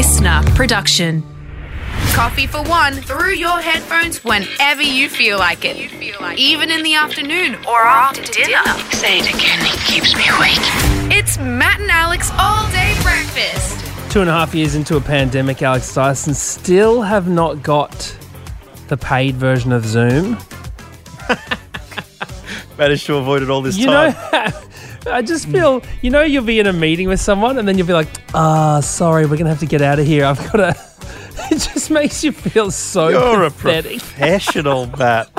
listener production. Coffee for one through your headphones whenever you feel like it. Even in the afternoon or after dinner. Say it again, it keeps me awake. It's Matt and Alex all day breakfast. Two and a half years into a pandemic, Alex Dyson still have not got the paid version of Zoom. Managed to avoid it all this You time. know, I just feel, you know, you'll be in a meeting with someone and then you'll be like, ah, sorry, we're going to have to get out of here. I've got to. It just makes you feel so You're a professional, Matt.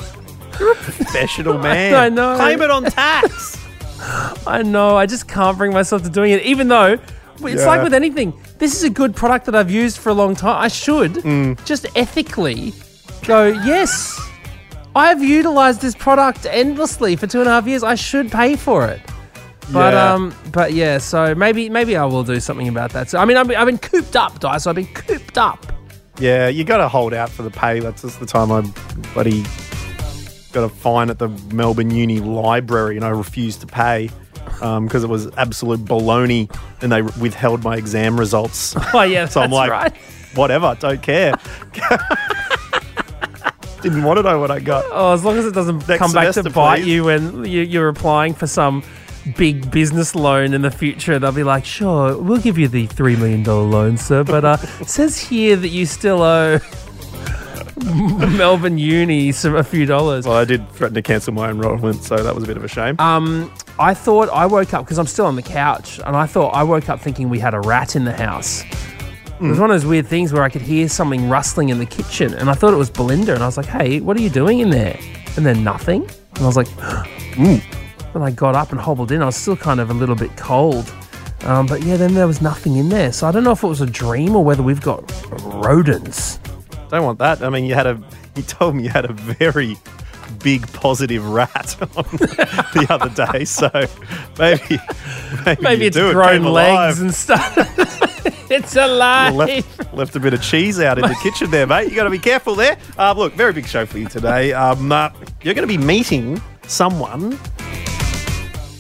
You're a professional man. I know. Claim it on tax. I know. I just can't bring myself to doing it, even though it's Yeah. like with anything. This is a good product that I've used for a long time. I should Mm. just ethically go, yes, I've utilized this product endlessly for two and a half years. I should pay for it. But Yeah. um, but yeah. So maybe maybe I will do something about that. So I mean, I've been, I've been cooped up, Dice. I've been cooped up. Yeah, you got to hold out for the pay. That's just the time I bloody got a fine at the Melbourne Uni Library and I refused to pay because it was absolute baloney and they withheld my exam results. Oh yeah, So I'm like, right. whatever, don't care. Didn't want to know what I got. Oh, as long as it doesn't Next come back to bite please. you when you, you're applying for some big business loan in the future, they'll be like, "Sure, we'll give you the three million dollar loan, sir, but uh, it says here that you still owe Melbourne Uni some a few dollars." Well, I did threaten to cancel my enrolment, so that was a bit of a shame. Um, I thought I woke up because I'm still on the couch, and I thought I woke up thinking we had a rat in the house. It was one of those weird things where I could hear something rustling in the kitchen, and I thought it was Belinda, and I was like, "Hey, what are you doing in there?" And then nothing, and I was like, "Mm." When I got up and hobbled in, I was still kind of a little bit cold. Um, but yeah, then there was nothing in there, so I don't know if it was a dream or whether we've got rodents. Don't want that. I mean, you had a. You told me you had a very big positive rat on the other day, so maybe maybe, Maybe it's do. It grown came legs alive. and stuff. it's alive. Left, left a bit of cheese out in the kitchen there, mate. You got to be careful there. Uh, look, very big show for you today. Um, uh, you're going to be meeting someone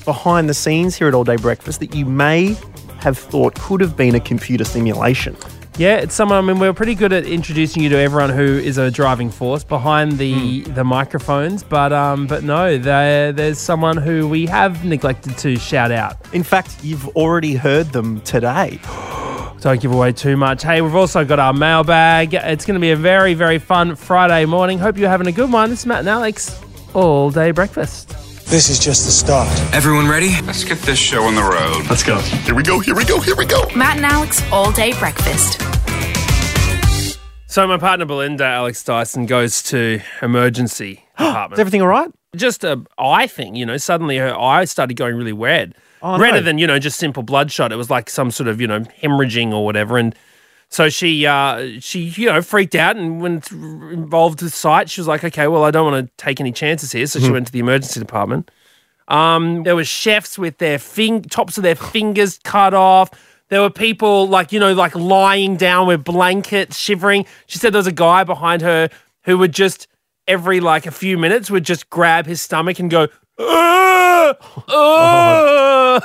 behind the scenes here at All Day Breakfast that you may have thought could have been a computer simulation. Yeah, it's someone. I mean, we're pretty good at introducing you to everyone who is a driving force behind the the microphones, but um, but no, there there's someone who we have neglected to shout out. In fact, you've already heard them today. Don't give away too much. Hey, we've also got our mailbag. It's going to be a very very fun Friday morning. Hope you're having a good one. This is Matt and Alex, all day breakfast. This is just the start. Everyone ready? Let's get this show on the road. Let's go. Here we go, here we go, here we go. Matt and Alex all day breakfast. So my partner Belinda, Alex Dyson, goes to emergency department. Is everything all right? just a eye thing, you know. Suddenly her eye started going really red, Oh, redder no. than you know just simple bloodshot. It was like some sort of you know hemorrhaging or whatever, and so she uh, she you know freaked out and when it's r- involved with sight, she was like, okay, well I don't want to take any chances here, so she went to the emergency department. Um, there were chefs with their fing- tops of their fingers cut off. There were people like you know like lying down with blankets, shivering. She said there was a guy behind her who would just every like a few minutes would just grab his stomach and go. "Ah! Ah!"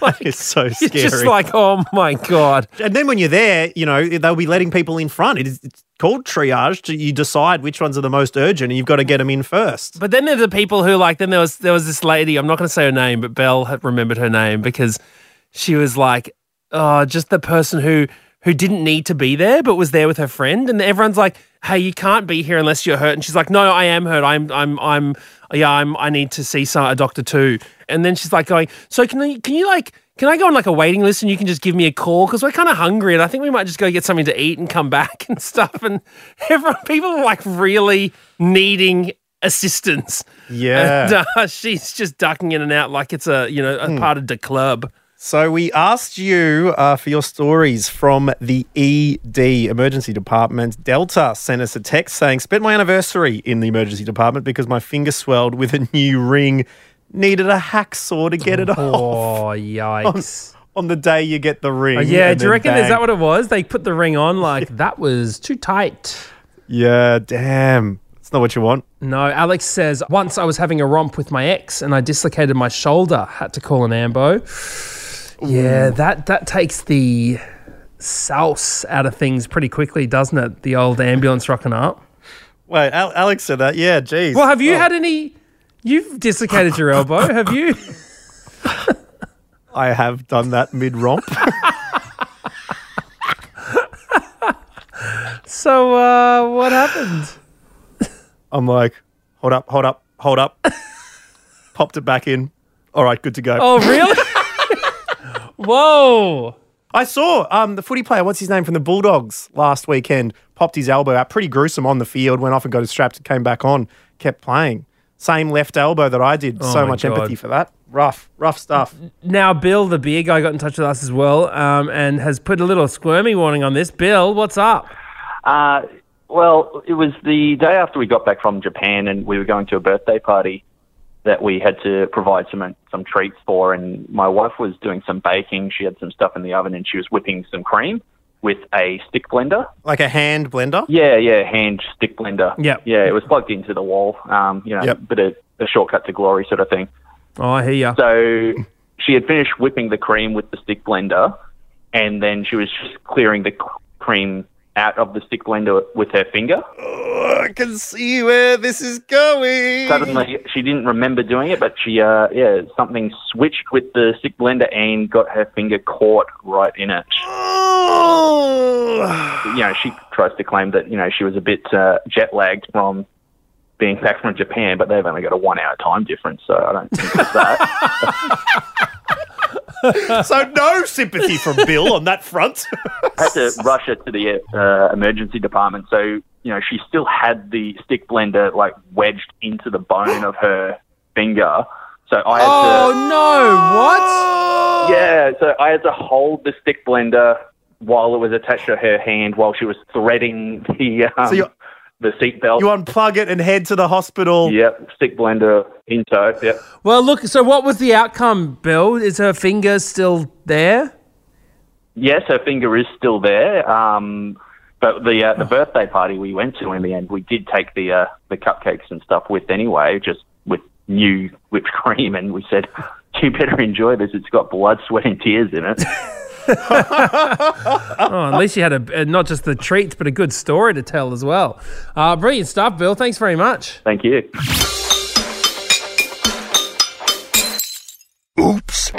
like, It's so scary. it's just like, oh my god. and then when you're there, you know, they'll be letting people in front. It is, it's called triage. You decide which ones are the most urgent and you've got to get them in first. But then there's the people who like. Then there was there was this lady. I'm not going to say her name, but Belle had remembered her name because she was like, oh, just the person who who didn't need to be there but was there with her friend, and everyone's like, hey, you can't be here unless you're hurt, and she's like, no, I am hurt. I'm I'm I'm yeah, I'm I need to see some a doctor too. And then she's like going, so can you can you like can I go on like a waiting list and you can just give me a call because we're kind of hungry and I think we might just go get something to eat and come back and stuff. And everyone, people are like really needing assistance. Yeah. And uh, she's just ducking in and out like it's a, you know, a part of the club. So we asked you uh, for your stories from the ED emergency department. Delta sent us a text saying, "Spent my anniversary in the emergency department because my finger swelled with a new ring. Needed a hacksaw to get it off." Oh, yikes. On the day you get the ring. Oh, yeah, do you reckon is that what it was? They put the ring on like that was too tight. Yeah, damn. It's not what you want. No, Alex says once I was having a romp with my ex and I dislocated my shoulder, had to call an ambo. Yeah, that that takes the sauce out of things pretty quickly, doesn't it? The old ambulance rocking up. Wait, Al- Alex said that. Yeah, geez. Well, have you Oh, had any? You've dislocated your elbow, have you? I have done that mid romp. So, uh, what happened? I'm like, hold up, hold up, hold up. Popped it back in. All right, good to go. Oh, really? Whoa. I saw um, the footy player, what's his name, from the Bulldogs last weekend, popped his elbow out. Pretty gruesome on the field, went off and got his strapped came back on, kept playing. Same left elbow that I did. so much God. empathy for that. Rough, rough stuff. Now, Bill, the beer guy, got in touch with us as well um, and has put a little squirmy warning on this. Bill, what's up? Uh, well, it was the day after we got back from Japan, and we were going to a birthday party that we had to provide some some treats for. And my wife was doing some baking. She had some stuff in the oven, and she was whipping some cream with a stick blender. Like a hand blender. Yeah, yeah, hand stick blender. Yeah, Yeah, it was plugged into the wall. Um, you know, Yep. bit of a shortcut to glory sort of thing. Oh, I hear you. So she had finished whipping the cream with the stick blender, and then she was just clearing the cream out of the stick blender with her finger. Oh, I can see where this is going. Suddenly, she didn't remember doing it, but she, uh, yeah, something switched with the stick blender and got her finger caught right in it. Oh. You know, she tries to claim that you know she was a bit uh, jet lagged from being back from Japan, but they've only got a one hour time difference, so I don't think it's that. so no sympathy from Bill on that front. I had to rush her to the uh, emergency department. So, you know, she still had the stick blender like wedged into the bone of her finger. So I had to Oh, no. What? yeah, so I had to hold the stick blender while it was attached to her hand while she was threading the um, So you- the seatbelt. you unplug it and head to the hospital. Yep, stick blender in tow. Yep. Well, look, so what was the outcome, Bill? Is her finger still there? Yes, her finger is still there. Um, but the uh, the birthday party we went to in the end, we did take the uh, the cupcakes and stuff with anyway, just with new whipped cream, and we said, "You better enjoy this. It's got blood, sweat, and tears in it." Oh, at least you had a, not just the treats, but a good story to tell as well. Uh, brilliant stuff, Bill. Thanks very much. Thank you. Oops.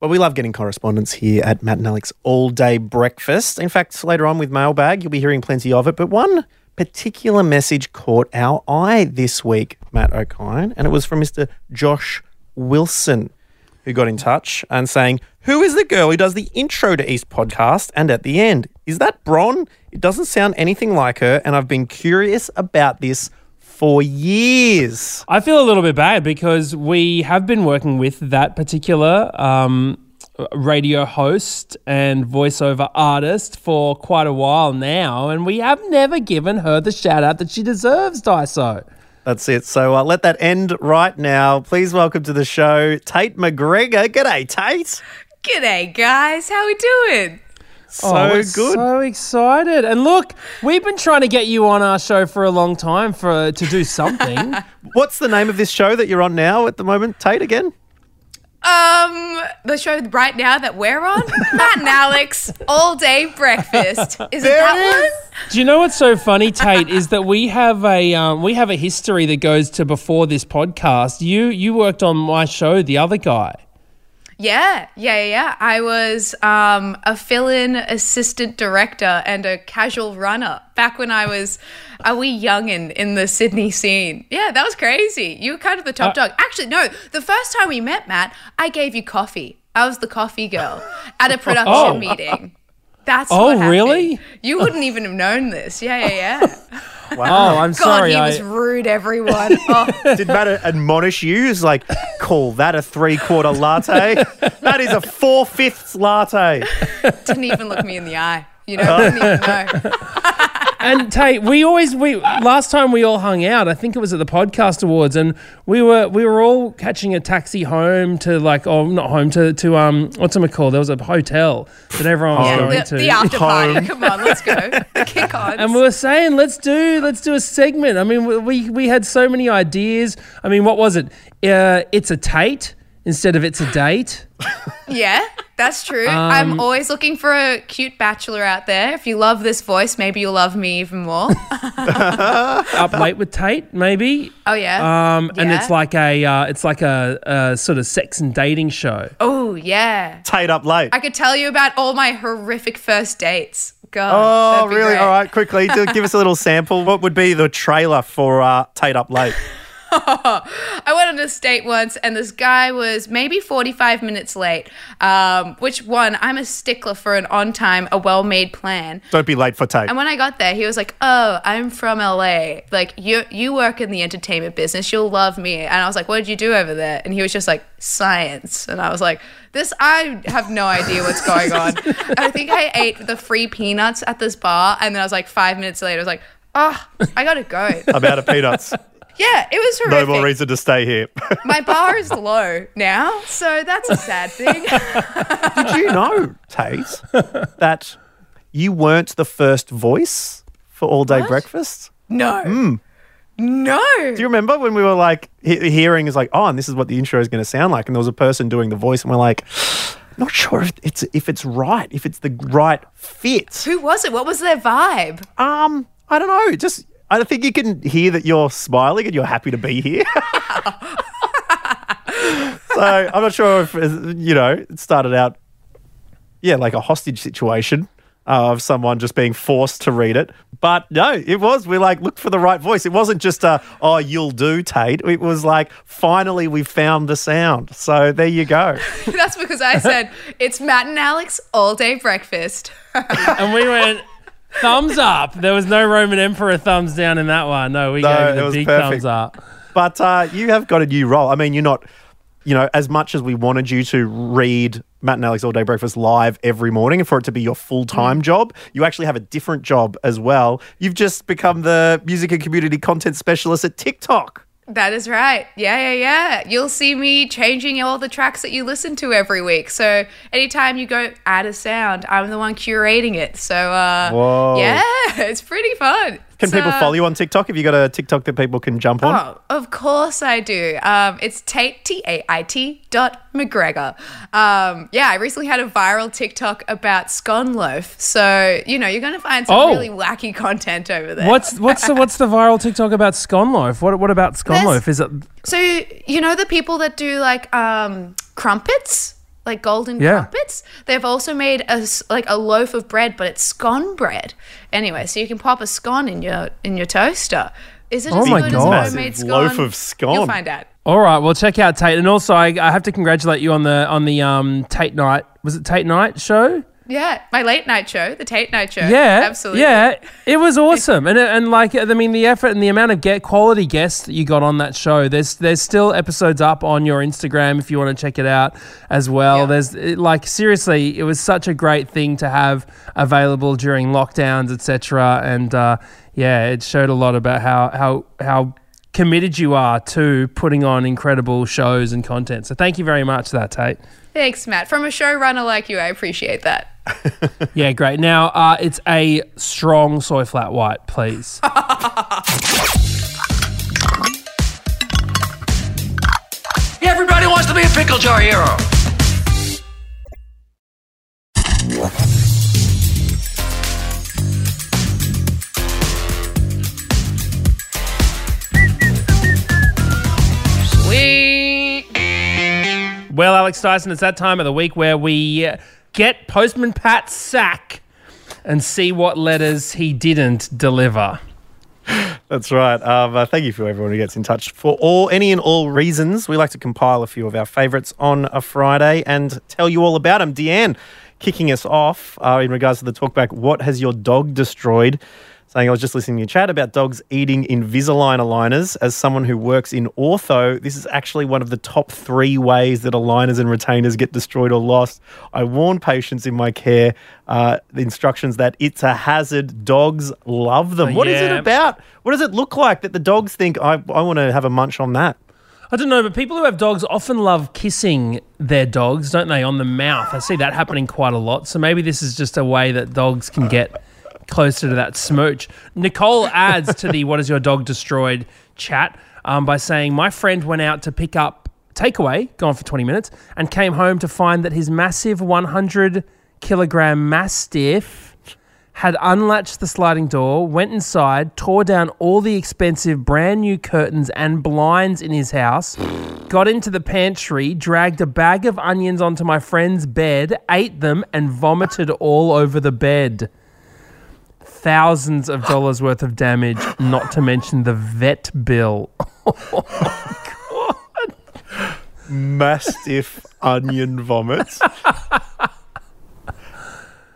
Well, we love getting correspondence here at Matt and Alex all day breakfast. In fact, later on with mailbag, you'll be hearing plenty of it. But one particular message caught our eye this week, Matt Okine, and it was from Mr. Josh Wilson, who got in touch and saying, Who is the girl who does the intro to East podcast and at the end? Is that Bron? It doesn't sound anything like her, and I've been curious about this for years. I feel a little bit bad because we have been working with that particular um, radio host and voiceover artist for quite a while now, and we have never given her the shout out that she deserves, Dyso. That's it. So uh, let that end right now. Please welcome to the show Tait McGregor. G'day, Tait. G'day, guys. How we doing? So Oh, we're good. So excited. And look, we've been trying to get you on our show for a long time for to do something. What's the name of this show that you're on now at the moment, Tait? Again? Um, the show right now that we're on, Matt and Alex, all day breakfast. Is it There that it is. one? Do you know what's so funny, Tait? Is that we have a um, we have a history that goes to before this podcast. You you worked on my show, The Other Guy. Yeah, yeah, yeah, yeah. I was um, a fill-in assistant director and a casual runner back when I was a wee youngin in the Sydney scene. Yeah, that was crazy. You were kind of the top Uh, dog. Actually, no. The first time we met, Matt, I gave you coffee. I was the coffee girl at a production Oh. meeting. That's Oh, what really? You wouldn't even have known this. Yeah, yeah, yeah. Oh, I'm God, sorry. he I, was rude, everyone. Oh, Did Matt admonish you? He's like, call that a three quarter latte. that is a four fifths latte. didn't even look me in the eye. You know, I didn't even know. and Tait, we always we last time we all hung out, I think it was at the podcast awards, and we were we were all catching a taxi home to like oh not home to to um what's it called? There was a hotel that everyone was Yeah, going the, to. the after party. Come on, let's go. The kick-ons. and we were saying, let's do, let's do a segment. I mean, we- we we had so many ideas. I mean, what was it? Uh, it's a Tait instead of it's a date. Yeah, That's true. Um, I'm always looking for a cute bachelor out there. If you love this voice, maybe you'll love me even more. Up late with Tait, maybe. oh yeah. Um, and it's like a uh, it's like a, a sort of sex and dating show. oh yeah. Tait up late. I could tell you about all my horrific first dates. God. Oh, really? great. All right, quickly, give us a little sample. What would be the trailer for uh, Tait Up Late? I went on a date once, and this guy was maybe 45 minutes late. Um, which one? I'm a stickler for an on time, a well made plan. Don't be late for Tait. And when I got there, he was like, "Oh, I'm from LA. Like you, you work in the entertainment business. You'll love me." And I was like, "What did you do over there?" And he was just like, "Science." And I was like, "This, I have no idea what's going on." I think I ate the free peanuts at this bar, and then I was like, five minutes later, I was like, "Oh, I gotta go." I'm out of peanuts. yeah, it was horrific. No more reason to stay here. My bar is low now, so that's a sad thing. Did you know, Tait, that you weren't the first voice for All Day Breakfast? no, Hmm. no. Do you remember when we were like he- hearing is like, oh, and this is what the intro is going to sound like, and there was a person doing the voice, and we're like, not sure if it's if it's right, if it's the right fit. Who was it? What was their vibe? Um, I don't know. Just I think you can hear that you're smiling and you're happy to be here. so I'm not sure if you know it started out, yeah, like a hostage situation uh, of someone just being forced to read it. But no, it was. We like looked for the right voice. It wasn't just a oh you'll do Tait. It was like finally we found the sound. So there you go. That's because I said it's Matt and Alex all day breakfast. and we went thumbs up. There was no Roman Emperor thumbs down in that one. No, we No, gave it it was big perfect. thumbs up. But uh, you have got a new role. I mean, you're not, you know, as much as we wanted you to read Matt and Alex All Day Breakfast live every morning and for it to be your full time job, you actually have a different job as well. You've just become the music and community content specialist at TikTok. That is right. Yeah, yeah, yeah. You'll see me changing all the tracks that you listen to every week. So anytime you go add a sound, I'm the one curating it. So uh, Whoa. yeah, it's pretty fun. Can It's, people follow you on TikTok? Have you got a TikTok that people can jump on? Oh, of course I do. Um, it's Tait T A I T dot McGregor. Um, yeah, I recently had a viral TikTok about scone loaf. So you know you're going to find some Oh. really wacky content over there. What's what's the what's the viral TikTok about scone loaf? What what about scone There's- loaf? Is it So you know the people that do like um, crumpets, like golden Yeah. crumpets. They've also made a s- like a loaf of bread, but it's scone bread. Anyway, so you can pop a scone in your in your toaster. Is it Oh as my good God. as homemade Massive scone? loaf of scone. You'll find out. all right? Well, check out Tait, and also I, I have to congratulate you on the on the um Tait night. Was it Tait night show? Yeah, my late night show, the Tait Night Show. Yeah, absolutely. Yeah, it was awesome, and and like I mean, the effort and the amount of get quality guests that you got on that show. There's there's still episodes up on your Instagram if you want to check it out as well. Yeah. There's it, like seriously, it was such a great thing to have available during lockdowns, etc. And uh, yeah, it showed a lot about how how how committed you are to putting on incredible shows and content. So thank you very much for that, Tait. Thanks, Matt. From a showrunner like you, I appreciate that. Yeah, great. Now uh, it's a strong soy flat white, please. Everybody wants to be a pickle jar hero. Well, Alex Dyson, it's that time of the week where we uh, get Postman Pat's sack and see what letters he didn't deliver. That's right. Um, uh, thank you for everyone who gets in touch for all any and all reasons. We like to compile a few of our favourites on a Friday and tell you all about them. Deanne kicking us off uh, in regards to the talkback. What has your dog destroyed? Saying I was just listening to your chat about dogs eating Invisalign aligners. As someone who works in ortho, this is actually one of the top three ways that aligners and retainers get destroyed or lost. I warn patients in my care uh, the instructions that it's a hazard. Dogs love them. What is it about? What does it look like that the dogs think I, I want to have a munch on that? I don't know, but people who have dogs often love kissing their dogs, don't they, on the mouth? I see that happening quite a lot. So maybe this is just a way that dogs can get closer to that smooch. Nicole adds to the What is Your Dog Destroyed chat um, by saying, My friend went out to pick up takeaway, gone for 20 minutes, and came home to find that his massive 100 kilogram mastiff had unlatched the sliding door, went inside, tore down all the expensive brand new curtains and blinds in his house, got into the pantry, dragged a bag of onions onto my friend's bed, ate them, and vomited all over the bed. Thousands of dollars worth of damage, not to mention the vet bill. Mastiff onion vomits.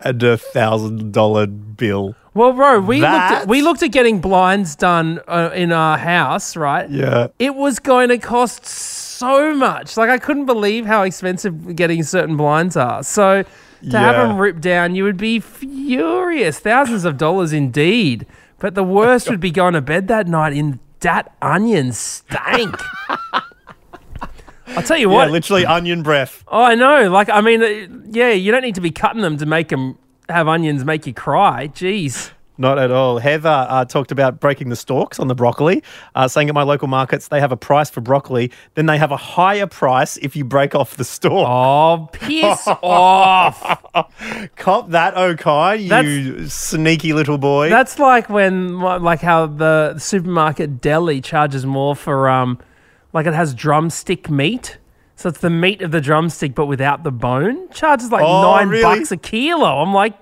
and a thousand dollar bill. Well, bro, we looked at, we looked at getting blinds done uh, in our house, right? Yeah. It was going to cost so much. Like I couldn't believe how expensive getting certain blinds are. So to have them ripped down, you would be furious. Thousands of dollars indeed. But the worst would be going to bed that night in that onion stank. I'll tell you Yeah, what. literally onion breath. Oh, I know. Like, I mean, uh, yeah, you don't need to be cutting them to make them have onions make you cry. Jeez. Not at all. Heather uh, talked about breaking the stalks on the broccoli, uh, saying at my local markets they have a price for broccoli, then they have a higher price if you break off the stalk. Oh, piss off. Cop that, Okai, you That's- sneaky little boy. That's like when, like, how the supermarket deli charges more for, um, like, it has drumstick meat. So it's the meat of the drumstick, but without the bone. Charges like Oh, nine really? bucks a kilo. I'm like,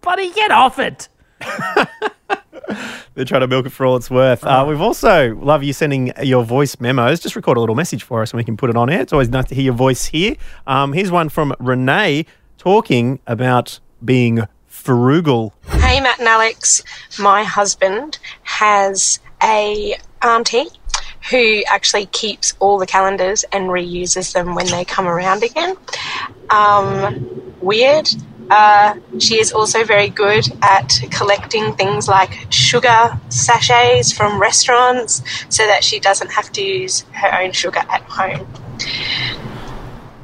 buddy, get off it. They're trying to milk it for all it's worth. Uh, we've also love you sending your voice memos. Just record a little message for us and we can put it on air. It's always nice to hear your voice here. Um, here's one from Renee talking about being frugal. Hey, Matt and Alex. My husband has a auntie who actually keeps all the calendars and reuses them when they come around again. Um, weird. Uh, she is also very good at collecting things like sugar sachets from restaurants so that she doesn't have to use her own sugar at home.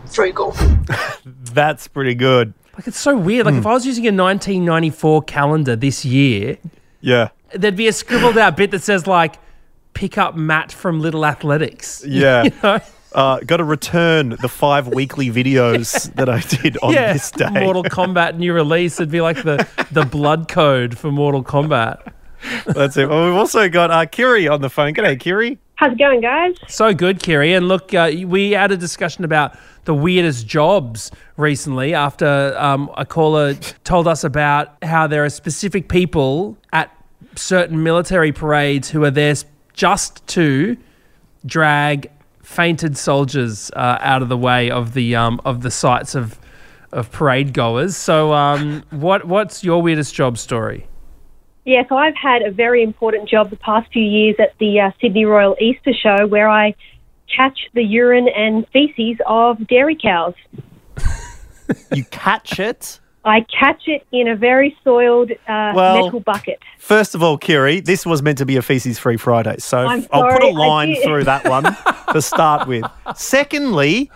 Frugal. That's pretty good. Like, it's so weird. Like, if I was using a 1994 calendar this year, Yeah. there'd be a scribbled out bit that says, like, pick up Matt from Little Athletics. Yeah. You know? Uh, Got to return the five weekly videos that I did on yeah, this day. Mortal Kombat new release. It'd be like the, the blood code for Mortal Kombat. That's it. Well, we've also got uh, Kiri on the phone. G'day, Kiri. How's it going, guys? So good, Kiri. And look, uh, we had a discussion about the weirdest jobs recently after um, a caller told us about how there are specific people at certain military parades who are there just to drag fainted soldiers uh, out of the way of the um, of the sights of of parade goers. So, um, what what's your weirdest job story? Yeah, so I've had a very important job the past few years at the uh, Sydney Royal Easter Show where I catch the urine and feces of dairy cows. You catch it. I catch it in a very soiled uh, Well- metal bucket. First of all, Kiri, this was meant to be a feces free Friday. So I'm I'll put a line through that one to start with. Secondly,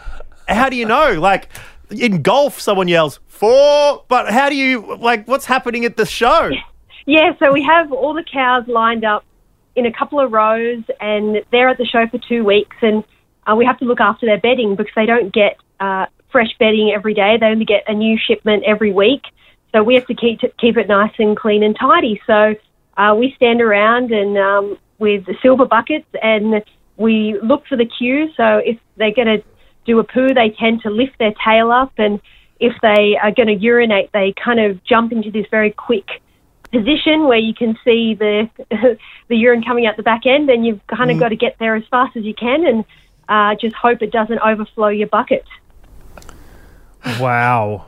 how do you know? Like in golf, someone yells, four, but how do you, like, what's happening at the show? Yeah, so we have all the cows lined up in a couple of rows, and they're at the show for two weeks, and uh, we have to look after their bedding because they don't get uh, fresh bedding every day. They only get a new shipment every week, so we have to keep keep it nice and clean and tidy. So uh, we stand around and um, with silver buckets, and we look for the cue. So if they're going to do a poo, they tend to lift their tail up, and if they are going to urinate, they kind of jump into this very quick position where you can see the the urine coming out the back end, and you've kind of got to get there as fast as you can, and uh, just hope it doesn't overflow your bucket. Wow.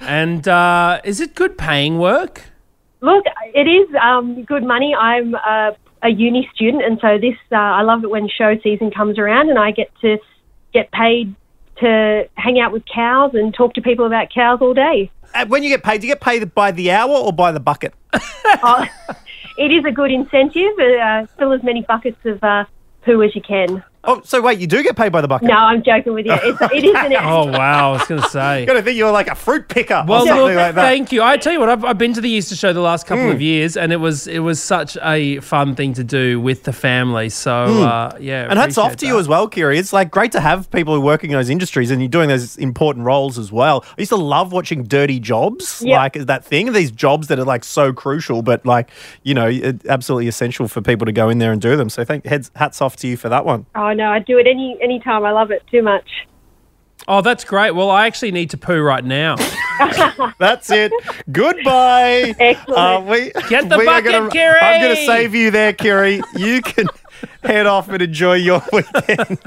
And uh, is it good paying work? Look, it is um, good money. I'm a, a uni student, and so this uh, I love it when show season comes around, and I get to get paid to hang out with cows and talk to people about cows all day. Uh, When you get paid, do you get paid by the hour or by the bucket? it is a good incentive. Uh, fill as many buckets of uh, poo as you can. Oh, so wait, you do get paid by the bucket? No, I'm joking with you. It's, it is an Oh wow, I was going to say. You got to think you're like a fruit picker Well, or something look, like that. thank you. I tell you what, I've, I've been to the Easter show the last couple Hmm. of years, and it was it was such a fun thing to do with the family. So Hmm. uh, yeah, And hats off appreciate to you as well, Kiri. It's like great to have people who are working in those industries and you're doing those important roles as well. I used to love watching dirty jobs, Yep. like that thing, these jobs that are like so crucial, but like, you know, absolutely essential for people to go in there and do them. So thank heads hats off to you for that one. Oh no, I do it any any time. I love it too much. Oh, that's great. Well, I actually need to poo right now. That's it. Goodbye. Excellent. Uh, we, Get the we bucket, gonna, Kiri. I'm going to save you there, Kerry. You can head off and enjoy your weekend.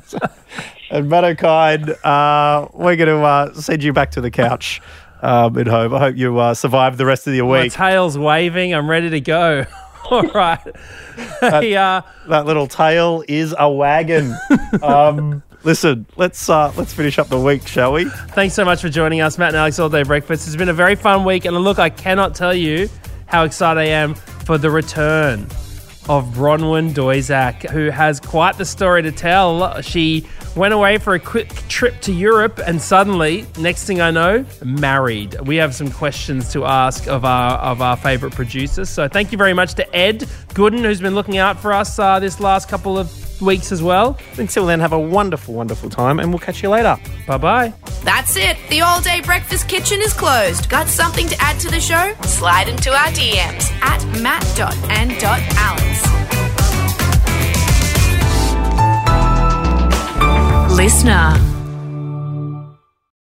and Matt Okine, uh, we're going to uh, send you back to the couch um, at home. I hope you uh, survive the rest of your My week. tail's waving. I'm ready to go. All right. Hey, uh, that little tail is a wagon. um, listen, let's uh, let's finish up the week, shall we? Thanks so much for joining us, Matt and Alex All Day Breakfast. It's been a very fun week, and look, I cannot tell you how excited I am for the return of Bronwyn Doizak, who has quite the story to tell. She went away for a quick trip to Europe, and suddenly, next thing I know, married. We have some questions to ask of our of our favorite producers. So thank you very much to Ed Gooden, who's been looking out for us uh, this last couple of weeks as well. Until then, have a wonderful, wonderful time, and we'll catch you later. Bye bye. That's it. The all day breakfast kitchen is closed. Got something to add to the show? Slide into our DMs at matt.and.alex. Listener.